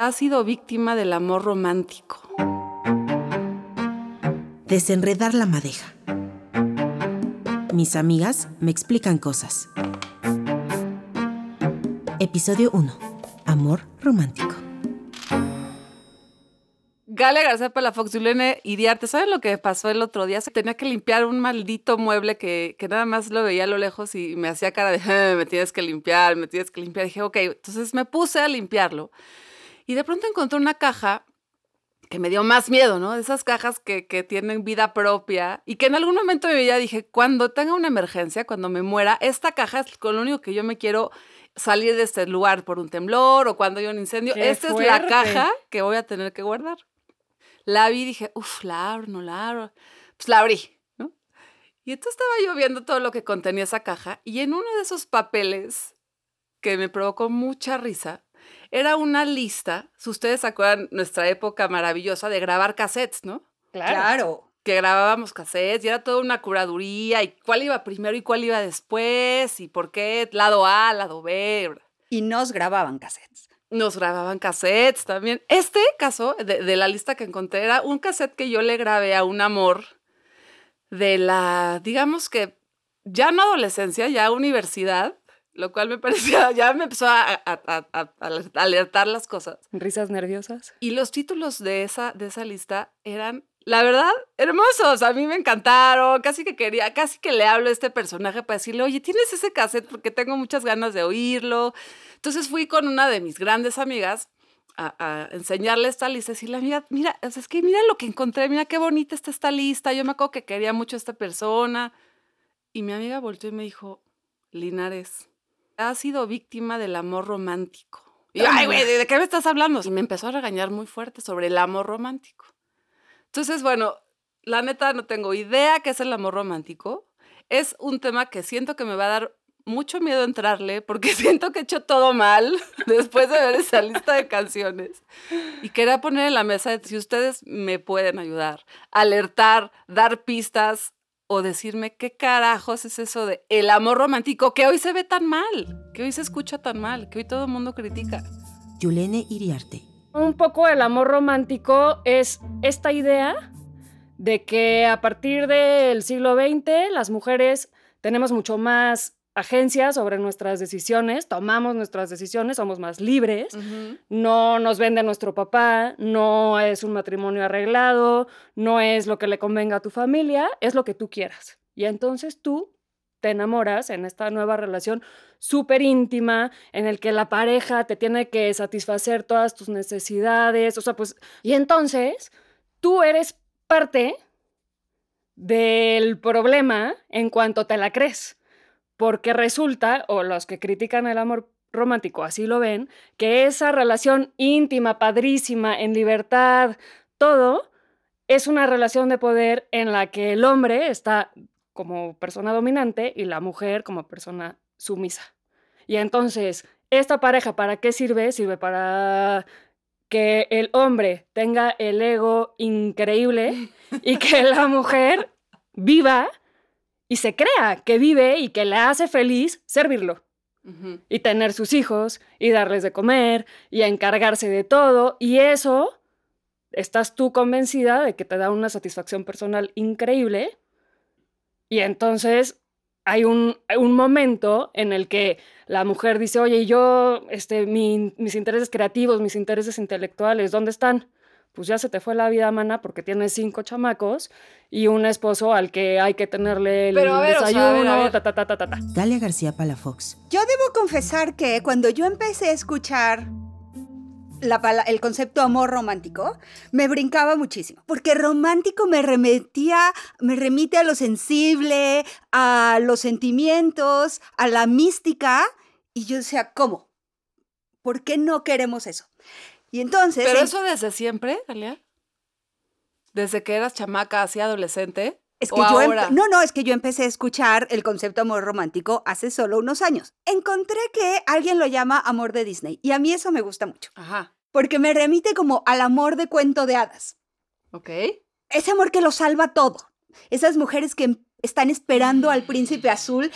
ha sido víctima del amor romántico. Desenredar la madeja. Mis amigas me explican cosas. Episodio 1. Amor romántico. Galia García Palafox, Juliane Iriarte, ¿saben lo que pasó el otro día? Se tenía que limpiar un maldito mueble que, que nada más lo veía a lo lejos y me hacía cara de, "Eh, me tienes que limpiar, me tienes que limpiar. dije, ok, entonces me puse a limpiarlo. Y de pronto encontré una caja que me dio más miedo, ¿no? De esas cajas que, que tienen vida propia y que en algún momento de mi vida dije, cuando tenga una emergencia, cuando me muera, esta caja es con lo único que yo me quiero salir de este lugar por un temblor o cuando haya un incendio. ¡Qué Esta es la caja que voy a tener que guardar. La vi y dije, uff, la abro, no la abro. Pues la abrí, ¿no? Y entonces estaba yo viendo todo lo que contenía esa caja y en uno de esos papeles que me provocó mucha risa, era una lista, si ustedes se acuerdan, nuestra época maravillosa de grabar cassettes, ¿no? Claro. Que grabábamos cassettes y era toda una curaduría y cuál iba primero y cuál iba después y por qué, lado A, lado B. Y nos grababan cassettes. Nos grababan cassettes también. Este caso de, de la lista que encontré era un cassette que yo le grabé a un amor de la, digamos que ya no adolescencia, ya universidad, lo cual me parecía, ya me empezó a, a- a- a- alertar las cosas. Risas nerviosas. Y los títulos de esa, de esa lista eran, la verdad, hermosos. A mí me encantaron. Casi que quería, casi que le hablo a este personaje para decirle, oye, ¿tienes ese cassette? Porque tengo muchas ganas de oírlo. Entonces fui con una de mis grandes amigas a, a enseñarle esta lista y decirle, amiga, mira, sea, es que mira lo que encontré, mira qué bonita está esta lista. Yo me acuerdo que quería mucho a esta persona. Y mi amiga volteó y me dijo, Linares, has sido víctima del amor romántico. Y yo, ay, güey, ¿de qué me estás hablando? Y me empezó a regañar muy fuerte sobre el amor romántico. Entonces, bueno, la neta no tengo idea qué es el amor romántico. Es un tema que siento que me va a dar mucho miedo entrarle porque siento que he hecho todo mal después de ver esa lista de canciones. Y quería poner en la mesa si ustedes me pueden ayudar, alertar, dar pistas o decirme qué carajos es eso de el amor romántico que hoy se ve tan mal, que hoy se escucha tan mal, que hoy todo el mundo critica. Yulene Iriarte. Un poco el amor romántico es esta idea de que a partir del siglo XX las mujeres tenemos mucho más agencia sobre nuestras decisiones, tomamos nuestras decisiones, somos más libres, no nos vende nuestro papá, no es un matrimonio arreglado, no es lo que le convenga a tu familia, es lo que tú quieras. Y entonces tú te enamoras en esta nueva relación súper íntima, en el que la pareja te tiene que satisfacer todas tus necesidades, o sea, pues, y entonces tú eres parte del problema en cuanto te la crees, porque resulta, o los que critican el amor romántico así lo ven, que esa relación íntima, padrísima, en libertad, todo, es una relación de poder en la que el hombre está como persona dominante y la mujer como persona sumisa. Y entonces, ¿esta pareja para qué sirve? Sirve para que el hombre tenga el ego increíble y que la mujer viva y se crea que vive y que le hace feliz servirlo y tener sus hijos y darles de comer y encargarse de todo y eso estás tú convencida de que te da una satisfacción personal increíble y entonces hay un, un momento en el que la mujer dice, oye, yo, este, mi- mis intereses creativos, mis intereses intelectuales, ¿dónde están? Pues ya se te fue la vida, mana, porque tienes cinco chamacos y un esposo al que hay que tenerle el Pero, a ver, o sea, a desayuno, ver, a ver. ta, ta, ta, ta, ta, ta. Galia García Palafox. Yo debo confesar que cuando yo empecé a escuchar la el concepto amor romántico, me brincaba muchísimo, porque romántico me remetía, me remite a lo sensible, a los sentimientos, a la mística, y yo decía, ¿cómo? ¿Por qué no queremos eso? Y entonces... Pero en- eso desde siempre, Galia. Desde que eras chamaca, así adolescente. Es ¿O que yo ahora? no, no, es que yo empecé a escuchar el concepto amor romántico hace solo unos años. Encontré que alguien lo llama amor de Disney y a mí eso me gusta mucho, Ajá. porque me remite como al amor de cuento de hadas. Ok. Ese amor que lo salva todo. Esas mujeres que están esperando al príncipe azul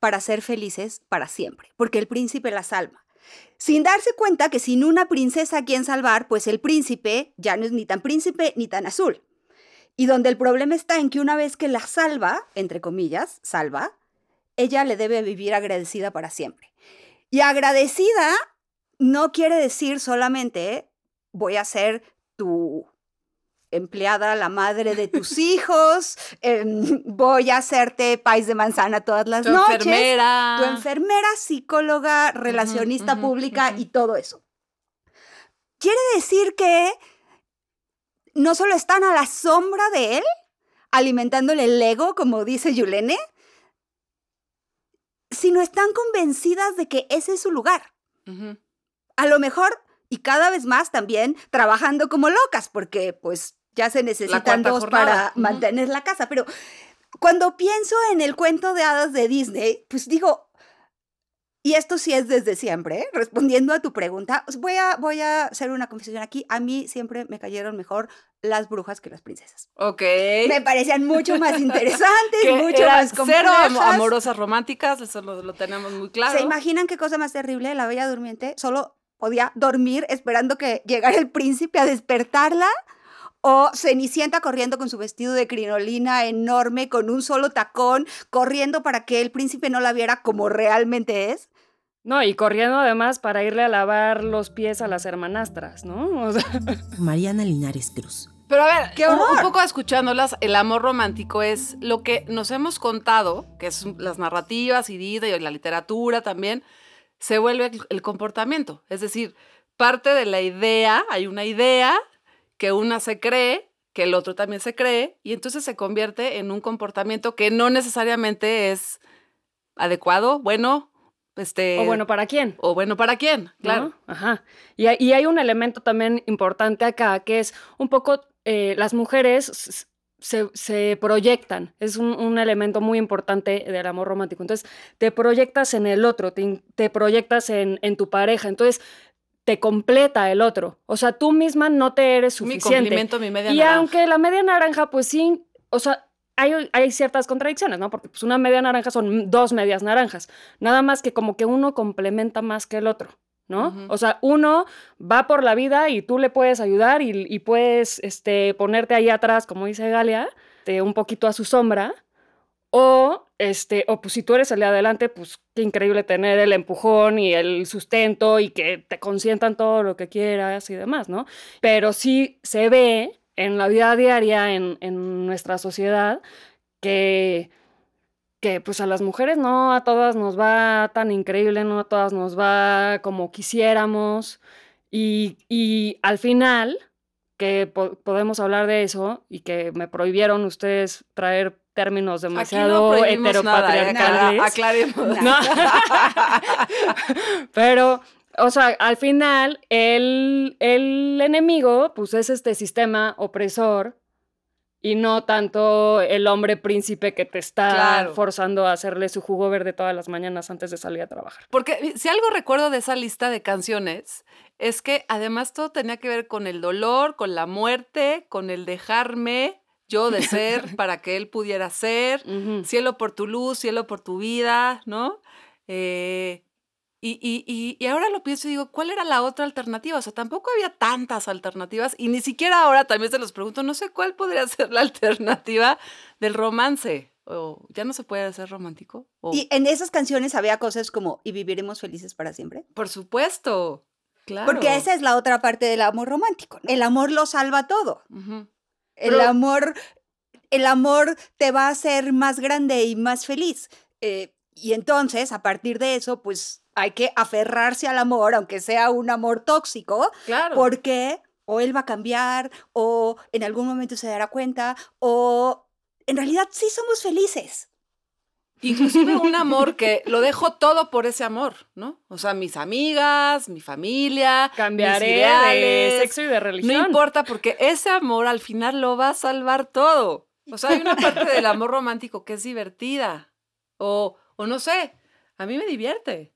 para ser felices para siempre, porque el príncipe las salva. Sin darse cuenta que sin una princesa a quien salvar, pues el príncipe ya no es ni tan príncipe ni tan azul. Y donde el problema está en que una vez que la salva, entre comillas, salva, ella le debe vivir agradecida para siempre. Y agradecida no quiere decir solamente voy a ser tu empleada, la madre de tus hijos, em, voy a hacerte país de manzana todas las Tu noches. enfermera. Tu enfermera, psicóloga, relacionista pública y todo eso. Quiere decir que no solo están a la sombra de él, alimentándole el ego, como dice Yulene, sino están convencidas de que ese es su lugar. A lo mejor, y cada vez más también, trabajando como locas, porque pues ya se necesitan dos jornada. para Ujú. mantener la casa. Pero cuando pienso en el cuento de hadas de Disney, pues digo, y esto sí es desde siempre, ¿eh? respondiendo a tu pregunta, os voy a, voy a hacer una confesión aquí. A mí siempre me cayeron mejor las brujas que las princesas. Ok. Me parecían mucho más interesantes, mucho más cero complejas. amorosas románticas, eso lo, lo tenemos muy claro. ¿Se imaginan qué cosa más terrible? La Bella Durmiente solo podía dormir esperando que llegara el príncipe a despertarla. O Cenicienta corriendo con su vestido de crinolina enorme, con un solo tacón, corriendo para que el príncipe no la viera como realmente es. No, y corriendo además para irle a lavar los pies a las hermanastras, ¿no? O sea, Mariana Linares Cruz. Pero a ver, ¡Qué un- un, poco escuchándolas, el amor romántico es lo que nos hemos contado, que es las narrativas y Dida y la literatura también, se vuelve el, el comportamiento. Es decir, parte de la idea, hay una idea que una se cree, que el otro también se cree, y entonces se convierte en un comportamiento que no necesariamente es adecuado, bueno, este... o bueno, ¿para quién? o bueno para quién, claro. ¿no? Ajá. Y, hay- y hay un elemento también importante acá, que es un poco eh, las mujeres se, se proyectan. Es un, un elemento muy importante del amor romántico. Entonces, te proyectas en el otro, te, te proyectas en, en tu pareja. Entonces, te completa el otro. O sea, tú misma no te eres Mi suficiente. complemento, mi media Y naranja. aunque la media naranja, pues sí, o sea, hay, hay ciertas contradicciones, ¿no? Porque pues una media naranja son dos medias naranjas. Nada más que como que uno complementa más que el otro, ¿no? O sea, uno va por la vida y tú le puedes ayudar y, y puedes este, ponerte ahí atrás, como dice Galia, este, un poquito a su sombra. O, este, o pues si tú eres el de adelante, pues qué increíble tener el empujón y el sustento y que te consientan todo lo que quieras y demás, ¿no? Pero sí se ve en la vida diaria, en, en nuestra sociedad, que, que pues a las mujeres no a todas nos va tan increíble, no a todas nos va como quisiéramos. Y, y al final, que po- podemos hablar de eso y que me prohibieron ustedes traer términos demasiado no nada, ¿eh? heteropatriarcales. Aclaremos. No. Pero, o sea, al final, el, el enemigo, pues es este sistema opresor y no tanto el hombre príncipe que te está Claro. forzando a hacerle su jugo verde todas las mañanas antes de salir a trabajar. Porque si algo recuerdo de esa lista de canciones es que además todo tenía que ver con el dolor, con la muerte, con el dejarme yo de ser para que él pudiera ser, cielo por tu luz, cielo por tu vida, ¿no? Eh, y, y- y- y ahora lo pienso y digo, ¿cuál era la otra alternativa? O sea, tampoco había tantas alternativas y ni siquiera ahora también se los pregunto, no sé cuál podría ser la alternativa del romance. O ya no se puede hacer romántico. O, Y en esas canciones había cosas como ¿y viviremos felices para siempre? por supuesto. Claro. Porque esa es la otra parte del amor romántico. El amor lo salva todo. Pero- amor, el amor te va a hacer más grande y más feliz. Eh, y entonces, a partir de eso, pues hay que aferrarse al amor, aunque sea un amor tóxico, Claro. porque o él va a cambiar, o en algún momento se dará cuenta, o en realidad sí somos felices. Inclusive un amor que lo dejo todo por ese amor, ¿no? O sea, mis amigas, mi familia, mis Cambiaré de ideales, sexo y de religión. No importa, porque ese amor al final lo va a salvar todo. O sea, hay una parte del amor romántico que es divertida. O, o no sé, a mí me divierte.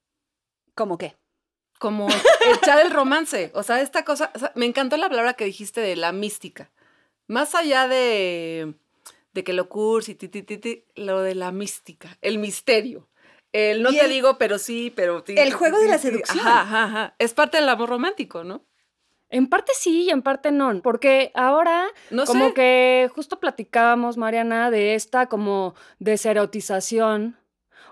¿Cómo qué? Como echar el romance. O sea, esta cosa, o sea, me encantó la palabra que dijiste de la mística. Más allá de, de que lo cursi, ti, ti, ti, ti, lo de la mística, el misterio. El no Y te el- digo, pero sí, pero el juego de la seducción. Ajá, ajá, ajá. Es parte del amor romántico, ¿no? En parte sí y en parte no, porque ahora No como que justo platicábamos, Mariana, de esta como deserotización.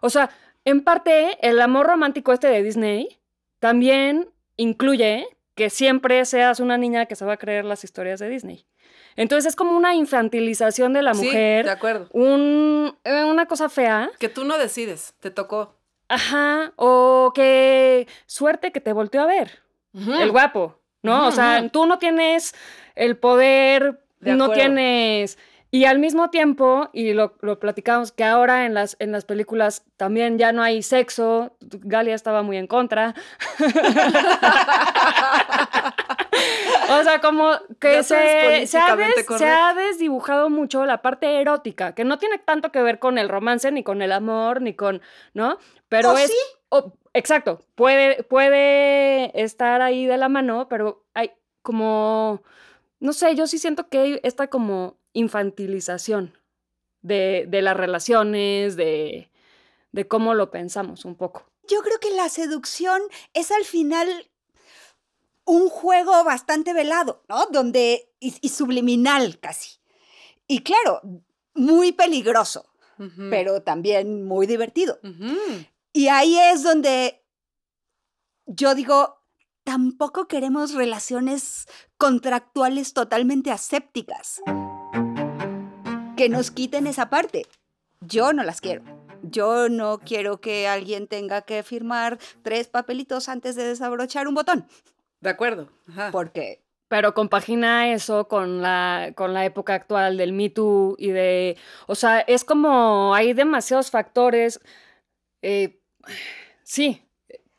O sea, en parte el amor romántico este de Disney también incluye que siempre seas una niña que se va a creer las historias de Disney. Entonces es como una infantilización de la Sí, mujer, de acuerdo. un- eh, una cosa fea. Que tú no decides, te tocó. Ajá, o que suerte que te volteó a ver, el guapo, ¿no? O sea, tú no tienes el poder, De no tienes... Y al mismo tiempo, y lo, lo platicamos, que ahora en las, en las películas también ya no hay sexo, Galia estaba muy en contra. o sea, como que se, se, ha des- se ha desdibujado mucho la parte erótica, que no tiene tanto que ver con el romance, ni con el amor, ni con, ¿no? Pero ¿O es... sí? o- exacto, puede, puede estar ahí de la mano, pero hay como, no sé, yo sí siento que esta como infantilización de, de las relaciones, de, de cómo lo pensamos un poco. Yo creo que la seducción es al final un juego bastante velado, ¿no? Donde, y, y subliminal casi. Y claro, muy peligroso, pero también muy divertido. Y ahí es donde yo digo, tampoco queremos relaciones contractuales totalmente asépticas. Que nos quiten esa parte. Yo no las quiero. Yo no quiero que alguien tenga que firmar tres papelitos antes de desabrochar un botón, De acuerdo. Ajá. porque Pero compagina eso con la, con la época actual del Me Too y de, o sea, es como hay demasiados factores. eh, sí,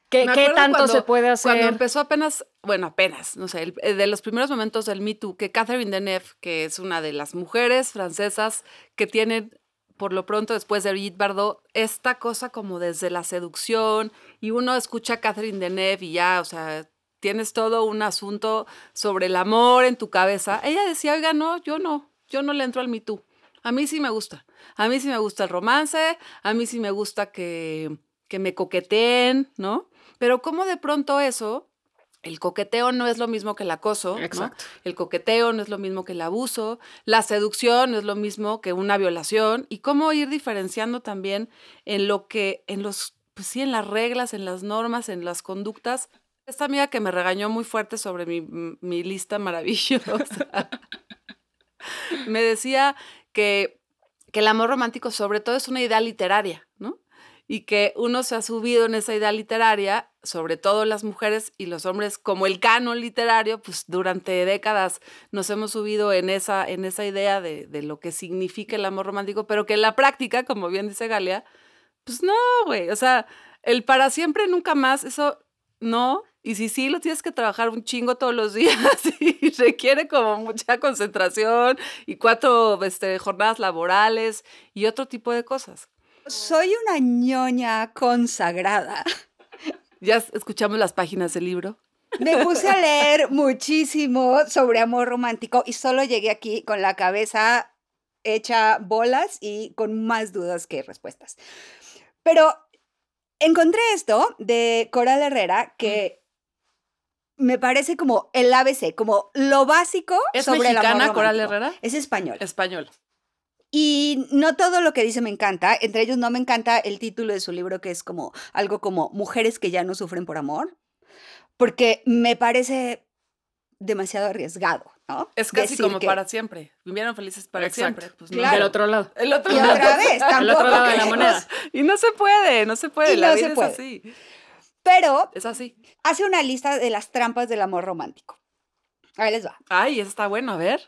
¿qué, qué tanto cuando- se puede hacer? Cuando empezó apenas, bueno, apenas, no sé, el- eh, de los primeros momentos del Me Too, que Catherine Deneuve, que es una de las mujeres francesas que tienen, por lo pronto, después de Brigitte Bardot, esta cosa como desde la seducción, y uno escucha a Catherine Deneuve y ya, o sea, tienes todo un asunto sobre el amor en tu cabeza. Ella decía, oiga, no, yo no, yo no le entro al Me Too. A mí sí me gusta. A mí sí me gusta el romance, a mí sí me gusta que, que me coqueteen, ¿no? Pero como de pronto eso, el coqueteo no es lo mismo que el acoso, ¿no? Exacto. El coqueteo no es lo mismo que el abuso, la seducción no es lo mismo que una violación y cómo ir diferenciando también en lo que, en los, pues sí, en las reglas, en las normas, en las conductas. Esta amiga que me regañó muy fuerte sobre mi, mi lista maravillosa, me decía que, que el amor romántico sobre todo es una idea literaria, ¿no? Y que uno se ha subido en esa idea literaria, sobre todo las mujeres y los hombres, como el canon literario, pues durante décadas nos hemos subido en esa, en esa idea de, de lo que significa el amor romántico, pero que en la práctica, como bien dice Galia, pues no, güey, o sea, el para siempre nunca más, eso no. Y si sí, lo tienes que trabajar un chingo todos los días y requiere como mucha concentración y cuatro este, jornadas laborales y otro tipo de cosas. Soy una ñoña consagrada. Ya escuchamos las páginas del libro. Me puse a leer muchísimo sobre amor romántico y solo llegué aquí con la cabeza hecha bolas y con más dudas que respuestas. Pero encontré esto de Coral Herrera que me parece como el ABC, como lo básico ¿Es sobre el amor mexicana Coral romántico. Herrera? Es español. Español. Y no todo lo que dice me encanta. Entre ellos no me encanta el título de su libro, que es como algo como Mujeres que ya no sufren por amor. Porque me parece demasiado arriesgado, ¿no? Es casi Decir como que- para siempre. Vivieron felices para Exacto. siempre. Pues no. Claro. Del otro lado. El otro Y lado. otra vez, tampoco El otro lado de la moneda. Y no se puede, no se puede. Y la no vida se es así. Pero Es así. hace una lista de las trampas del amor romántico. Ahí les va. Ay, eso está bueno, a ver.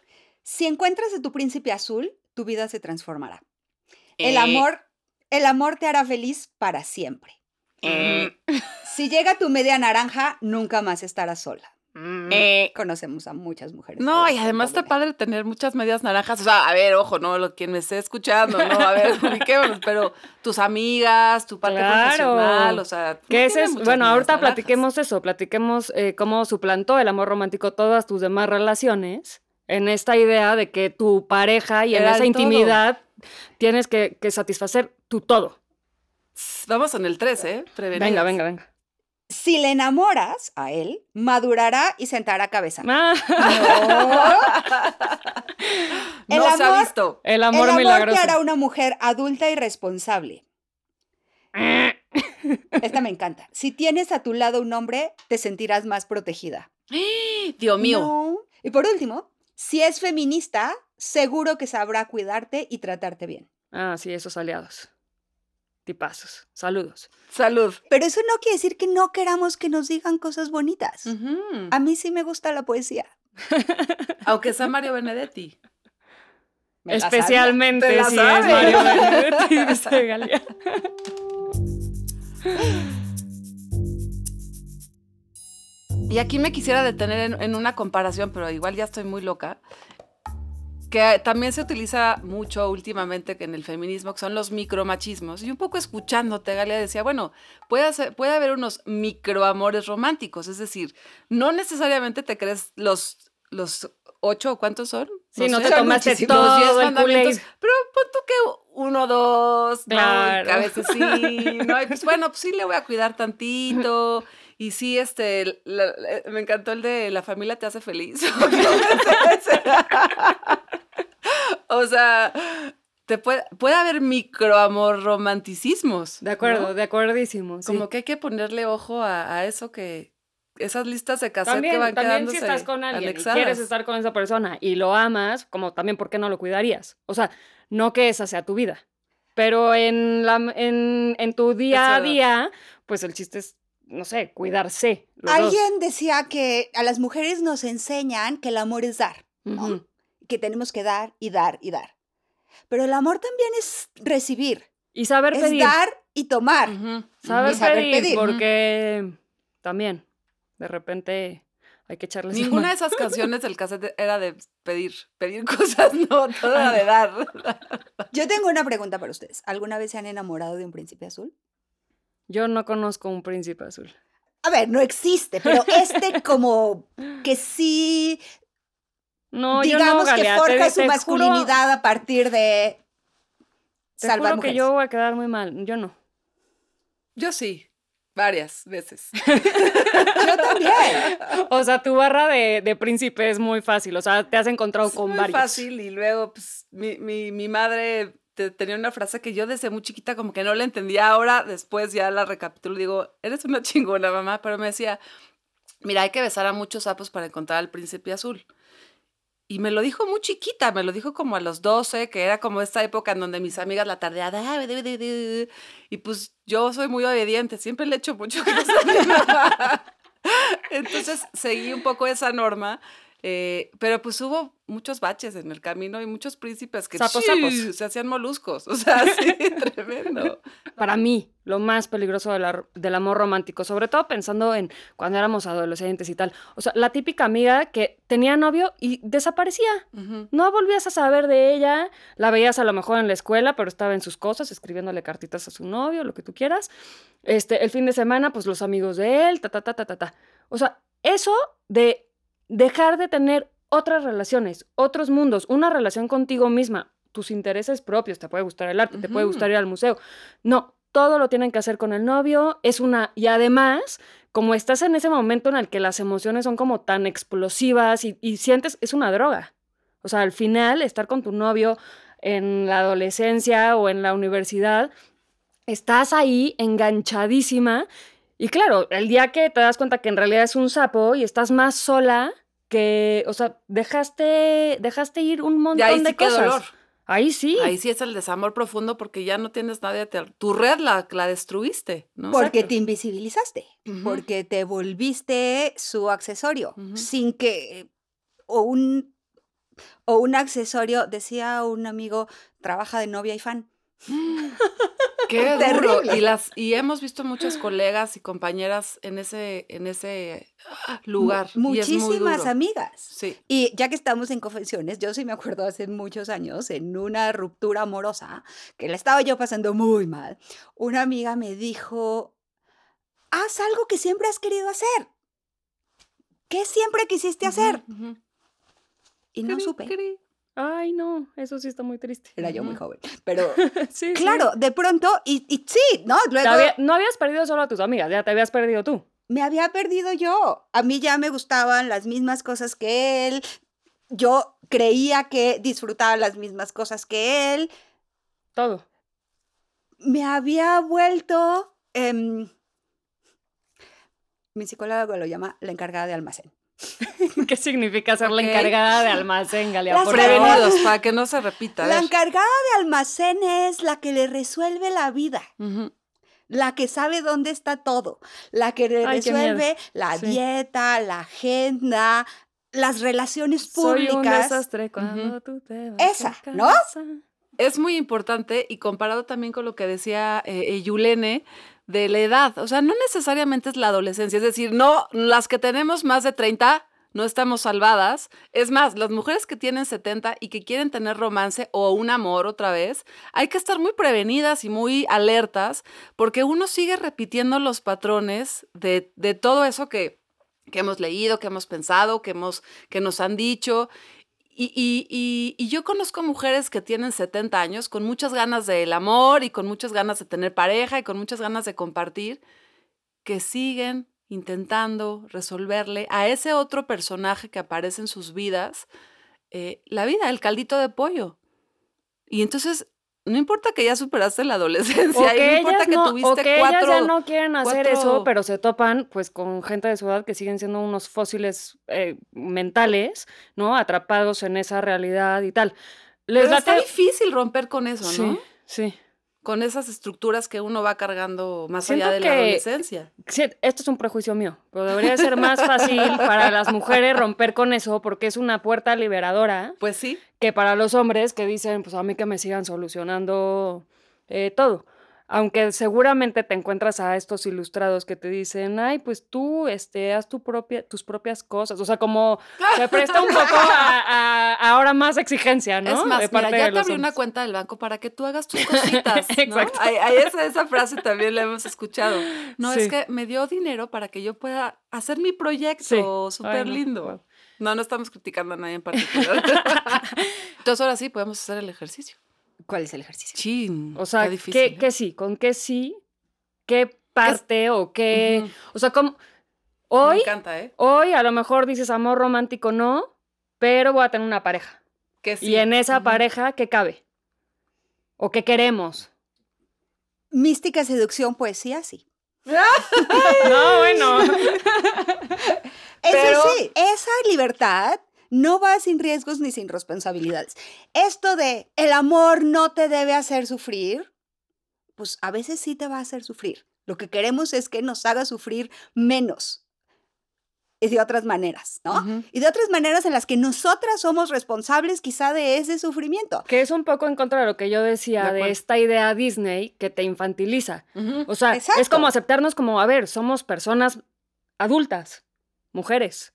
Si encuentras a tu príncipe azul, tu vida se transformará. El Eh. amor, el amor te hará feliz para siempre. Si llega tu media naranja, nunca más estarás sola. Conocemos a muchas mujeres. No, y además está padre tener muchas medias naranjas. O sea, a ver, ojo, no, lo, quien me esté escuchando, no, a ver, ubiquémonos, pero tus amigas, tu parte Claro. profesional, o sea. Tiene es, muchas bueno, ahorita naranjas. platiquemos eso, platiquemos eh, cómo suplantó el amor romántico todas tus demás relaciones en esta idea de que tu pareja y en esa todo. intimidad tienes que, que satisfacer tu todo. Vamos en el 3, ¿eh? Prevenidas. Venga, venga, venga. Si le enamoras a él, madurará y sentará cabeza. Ah, No. No El se ha amor- visto. el El amor amor milagroso. te hará una mujer adulta y responsable. Esta me encanta. Si tienes a tu lado un hombre, te sentirás más protegida. Dios mío. No. Y por último, si es feminista, seguro que sabrá cuidarte y tratarte bien. Ah, sí, esos aliados. Tipazos. Saludos. Salud. Pero eso no quiere decir que no queramos que nos digan cosas bonitas. A mí sí me gusta la poesía. Aunque sea Mario Benedetti. Me. Especialmente si es. Mario Benedetti, Y aquí me quisiera detener en, en una comparación, pero igual ya estoy muy loca, que también se utiliza mucho últimamente en el feminismo, que son los micromachismos. Y un poco escuchándote, Galia decía, bueno, puede, ser- puede haber unos microamores románticos, es decir, no necesariamente te crees los, los ocho o cuántos son. Sí, no sé, te tomaste muchísimos, todo los diez mandamientos. Pero pon tú que uno, dos, ¿no? Claro. que a veces sí, ¿no? Y pues bueno, pues sí le voy a cuidar tantito. Y sí, este, la- la- me encantó el de la familia te hace feliz. o sea, te puede, puede haber microamor romanticismos. De acuerdo, ¿no? de acuerdísimo. sí. Como que hay que ponerle ojo a, a eso que, esas listas de cassette también, que van también quedándose si estás con alguien anexadas. y quieres estar con esa persona y lo amas, como también, ¿por qué no lo cuidarías? O sea, no que esa sea tu vida. Pero en, la, en, en tu día a día, pues el chiste es, no sé, cuidarse. los dos. Alguien decía que a las mujeres nos enseñan que el amor es dar, que tenemos que dar y dar y dar. Pero el amor también es recibir, Y saber es pedir. dar y tomar. Saber, Y saber pedir, pedir. porque también, de repente, hay que echarles la Ninguna de esas canciones del cassette era de pedir, pedir cosas, no, todo era de dar. Yo tengo una pregunta para ustedes. ¿Alguna vez se han enamorado de un príncipe azul? Yo no conozco un príncipe azul. A ver, no existe, pero este como que sí, No, yo no, digamos que forja te- su te juro- masculinidad a partir de Te salvar juro que yo voy a quedar muy mal. Yo no. Yo sí, varias veces. Yo también. O sea, tu barra de, de príncipe es muy fácil. O sea, te has encontrado Es con muy varios. fácil y luego pues mi, mi, mi madre te- tenía una frase que yo desde muy chiquita como que no la entendía. Ahora después ya la recapitulo digo, eres una chingona mamá, pero me decía, mira, hay que besar a muchos sapos para encontrar al príncipe azul. Y me lo dijo muy chiquita, me lo dijo como a los 12, que era como esta época en donde mis amigas la tardeaban. "Ah, de, de, de", Y pues yo soy muy obediente, siempre le echo mucho caso a mi mamá. Entonces seguí un poco esa norma, eh, pero pues hubo muchos baches en el camino y muchos príncipes que Sapos, ¡chiu! sapos. se hacían moluscos. O sea, sí, tremendo. Para mí, lo más peligroso de la- del amor romántico, sobre todo pensando en cuando éramos adolescentes y tal. O sea, la típica amiga que tenía novio y desaparecía. No volvías a saber de ella, la veías a lo mejor en la escuela, pero estaba en sus cosas, escribiéndole cartitas a su novio, lo que tú quieras. Este, el fin de semana, pues los amigos de él, ta, ta, ta, ta, ta, ta. O sea, eso de dejar de tener otras relaciones, otros mundos, una relación contigo misma, tus intereses propios, te puede gustar el arte, te puede gustar ir al museo. No, todo lo tienen que hacer con el novio, es una... Y además, como estás en ese momento en el que las emociones son como tan explosivas y, y sientes, es una droga. O sea, al final, estar con tu novio en la adolescencia o en la universidad, estás ahí enganchadísima. Y claro, el día que te das cuenta que en realidad es un sapo y estás más sola que, o sea, dejaste, dejaste ir un Y montón ahí de sí qué cosas. dolor. Ahí sí. Ahí sí es el desamor profundo porque ya no tienes nadie. a te- Tu red la, la destruiste, ¿no? Porque Exacto. te invisibilizaste, porque te volviste su accesorio, sin que o un o un accesorio, decía un amigo, trabaja de novia y fan. Qué duro. Terrible. Y las y hemos visto muchas colegas y compañeras en ese en ese ah, lugar. Muchísimas amigas. Sí. Y ya que estamos en confesiones, yo sí me acuerdo hace muchos años, en una ruptura amorosa, que la estaba yo pasando muy mal, una amiga me dijo, haz algo que siempre has querido hacer. ¿Qué siempre quisiste hacer? Y no Cri, supe. cri. Ay, no, eso sí está muy triste. Era yo muy joven. Pero Sí, sí. claro, de pronto, y, y sí, ¿no? Luego había- no habías perdido solo a tus amigas, ya te habías perdido tú. me había perdido yo. A mí ya me gustaban las mismas cosas que él. Yo creía que disfrutaba las mismas cosas que él. Todo. Me había vuelto. em, mi psicólogo lo llama la encargada de almacén. ¿Qué significa ser la encargada de almacén, Galia? Por. Prevenidos, para que no se repita. La encargada de almacén es la que le resuelve la vida. La que sabe dónde está todo, la que le Ay, resuelve la Sí. dieta, la agenda, las relaciones Soy un públicas. desastre cuando tú te vas Esa, a ¿no? es muy importante y comparado también con lo que decía eh, eh, Yulene de la edad. O sea, no necesariamente es la adolescencia. Es decir, no, las que tenemos más de 30 no estamos salvadas. Es más, las mujeres que tienen 70 y que quieren tener romance o un amor otra vez, hay que estar muy prevenidas y muy alertas porque uno sigue repitiendo los patrones de, de todo eso que, que hemos leído, que hemos pensado, que, hemos, que nos han dicho. Y, y- y- yo conozco mujeres que tienen 70 años con muchas ganas del amor y con muchas ganas de tener pareja y con muchas ganas de compartir, que siguen intentando resolverle a ese otro personaje que aparece en sus vidas eh, la vida, el caldito de pollo. Y entonces, no importa que ya superaste la adolescencia, y no importa que no, tuviste o que cuatro... ellas ya no quieren hacer cuatro- eso, pero se topan pues con gente de su edad que siguen siendo unos fósiles eh, mentales, ¿no? Atrapados en esa realidad y tal. Les Pero está difícil romper con eso, ¿no? Sí, sí. Con esas estructuras que uno va cargando más Siento allá de la adolescencia. Sí, esto es un prejuicio mío, pero debería ser más fácil para las mujeres romper con eso porque es una puerta liberadora Pues sí. que para los hombres que dicen, pues a mí que me sigan solucionando eh, todo. Aunque seguramente te encuentras a estos ilustrados que te dicen, ay, pues tú, este, haz tu propia, tus propias cosas. O sea, como se presta un poco a, a- a ahora más exigencia, ¿no? Es más, De mira, ya de te abrí una cuenta del banco para que tú hagas tus cositas, ¿no? Exacto. Esa, esa frase también la hemos escuchado. No, Sí. es que me dio dinero para que yo pueda hacer mi proyecto súper no, lindo. wow. No, no estamos criticando a nadie en particular. Entonces ahora sí podemos hacer el ejercicio. ¿Cuál es el ejercicio? Chin. O sea, está difícil. ¿qué, ¿eh? qué sí? ¿Con qué sí? ¿Qué parte o qué? O sea, como Me hoy, encanta, ¿eh? hoy a lo mejor dices amor romántico no, pero voy a tener una pareja. Que sí. Y en esa pareja, ¿qué cabe? ¿O qué queremos? Mística, seducción, poesía, sí. No, bueno. Eso Pero- sí, esa libertad no va sin riesgos ni sin responsabilidades. Esto de el amor no te debe hacer sufrir, pues a veces sí te va a hacer sufrir. Lo que queremos es que nos haga sufrir menos y de otras maneras, ¿no? Y de otras maneras en las que nosotras somos responsables quizá de ese sufrimiento. Que es un poco en contra de lo que yo decía De esta idea Disney que te infantiliza. O sea, es como aceptarnos como, a ver, somos personas adultas, mujeres,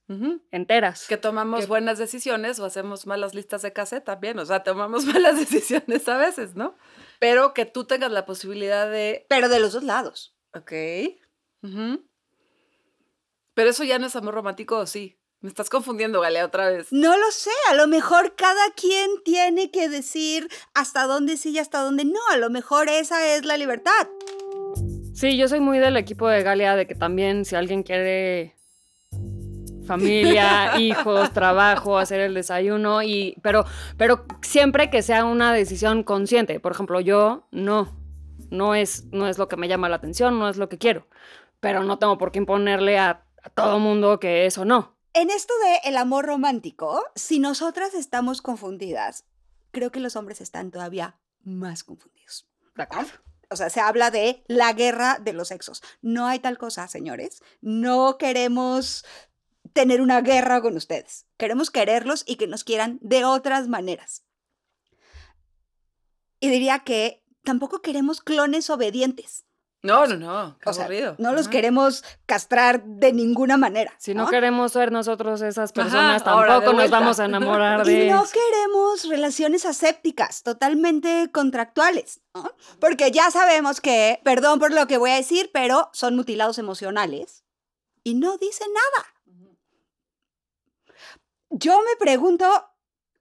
enteras. que tomamos que- buenas decisiones o hacemos malas listas de cassette también, o sea, tomamos malas decisiones a veces, ¿no? Pero que tú tengas la posibilidad de, Pero de los dos lados. ok, pero eso ya no es amor romántico, ¿o sí? Me estás confundiendo, Galea, otra vez. No lo sé, a lo mejor cada quien tiene que decir hasta dónde sí y hasta dónde no. A lo mejor esa es la libertad. Sí, yo soy muy del equipo de Galia de que también si alguien quiere familia, hijos, trabajo, hacer el desayuno y pero pero siempre que sea una decisión consciente. Por ejemplo, yo no no es no es lo que me llama la atención, no es lo que quiero, pero no tengo por qué imponerle a, a todo mundo que eso no. En esto de el amor romántico, si nosotras estamos confundidas, creo que los hombres están todavía más confundidos. ¿De acuerdo? O sea, se habla de la guerra de los sexos. No hay tal cosa, señores. No queremos tener una guerra con ustedes. Queremos quererlos y que nos quieran de otras maneras. Y diría que tampoco queremos clones obedientes. No, no, no, qué O sea, aburrido. no los Ajá. queremos castrar de ninguna manera. Si no, queremos ser nosotros esas personas, tampoco nos vamos a enamorar de Y no queremos relaciones asépticas, totalmente contractuales, ¿no? Porque ya sabemos que, perdón por lo que voy a decir, pero son mutilados emocionales y no dicen nada. Yo me pregunto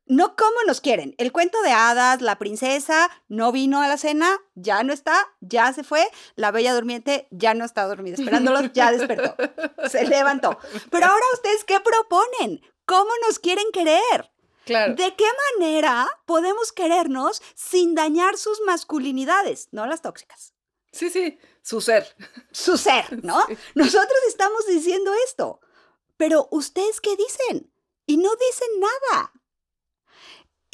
no cómo nos quieren. El cuento de hadas, la princesa no vino a la cena, ya no está, ya se fue. La bella durmiente ya no está dormida esperándolos, ya despertó. Se levantó. Pero ahora ustedes, ¿qué proponen? ¿Cómo nos quieren querer? Claro. ¿De qué manera podemos querernos sin dañar sus masculinidades, no las tóxicas? Sí, sí, su ser. Su ser, ¿no? Nosotros estamos diciendo esto, pero ¿ustedes qué dicen? Y no dicen nada.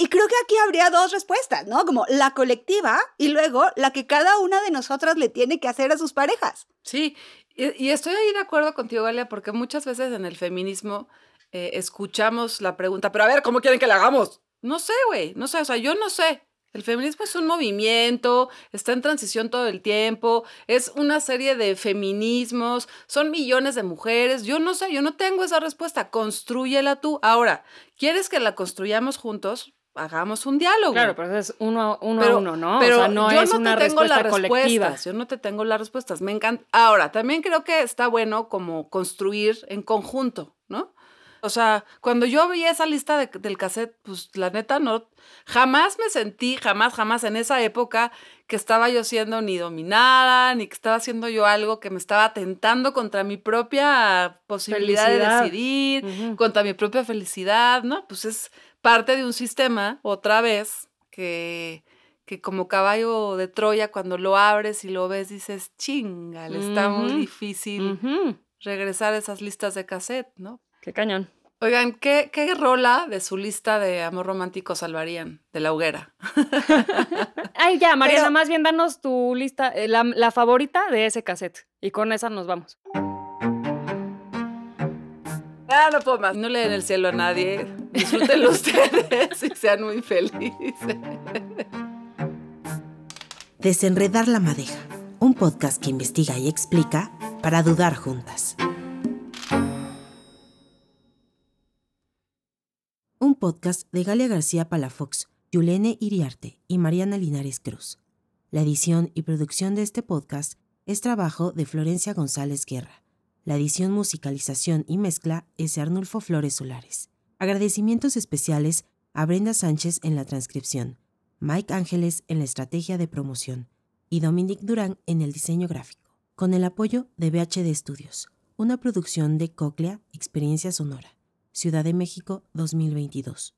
Y creo que aquí habría dos respuestas, ¿no? Como la colectiva y luego la que cada una de nosotras le tiene que hacer a sus parejas. Sí, y, estoy ahí de acuerdo contigo, Galia, porque muchas veces en el feminismo eh, escuchamos la pregunta, pero a ver, ¿cómo quieren que la hagamos? No sé, güey, no sé, o sea, yo no sé. El feminismo es un movimiento, está en transición todo el tiempo, es una serie de feminismos, son millones de mujeres. Yo no sé, yo no tengo esa respuesta. Construyela tú. Ahora, ¿quieres que la construyamos juntos? Hagamos un diálogo. Claro, pero es uno, uno Pero- a uno, ¿no? Pero o sea, no yo es no una te tengo respuesta las colectiva. respuestas. Yo no te tengo las respuestas. Me encanta. Ahora, también creo que está bueno como construir en conjunto, ¿no? O sea, cuando yo vi esa lista de- del cassette, pues la neta no, jamás me sentí, jamás, jamás en esa época que estaba yo siendo ni dominada, ni que estaba haciendo yo algo que me estaba atentando contra mi propia posibilidad Felicidad. de decidir, contra mi propia felicidad, ¿no? Pues es parte de un sistema, otra vez, que, que como caballo de Troya, cuando lo abres y lo ves, dices, chinga, le está muy difícil regresar a esas listas de cassette, ¿no? Qué cañón. Oigan, ¿qué, ¿qué rola de su lista de amor romántico salvarían? De la hoguera. Ay, ya, Mariana, Pero- más bien danos tu lista, eh, la, la favorita de ese cassette. Y con esa nos vamos. Ah, no puedo más. No le den el cielo a nadie. Disfrútenlo ustedes y sean muy felices. Desenredar la madeja, un podcast que investiga y explica para dudar juntas. Podcast de Galia García Palafox, Yulene Iriarte y Mariana Linares Cruz. La edición y producción de este podcast es trabajo de Florencia González Guerra. La edición, musicalización y mezcla es de Arnulfo Flores Solares. Agradecimientos especiales a Brenda Sánchez en la transcripción, Mike Ángeles en la estrategia de promoción y Dominic Durán en el diseño gráfico, con el apoyo de BHD Studios, una producción de Coclea Experiencia Sonora, Ciudad de México 2022.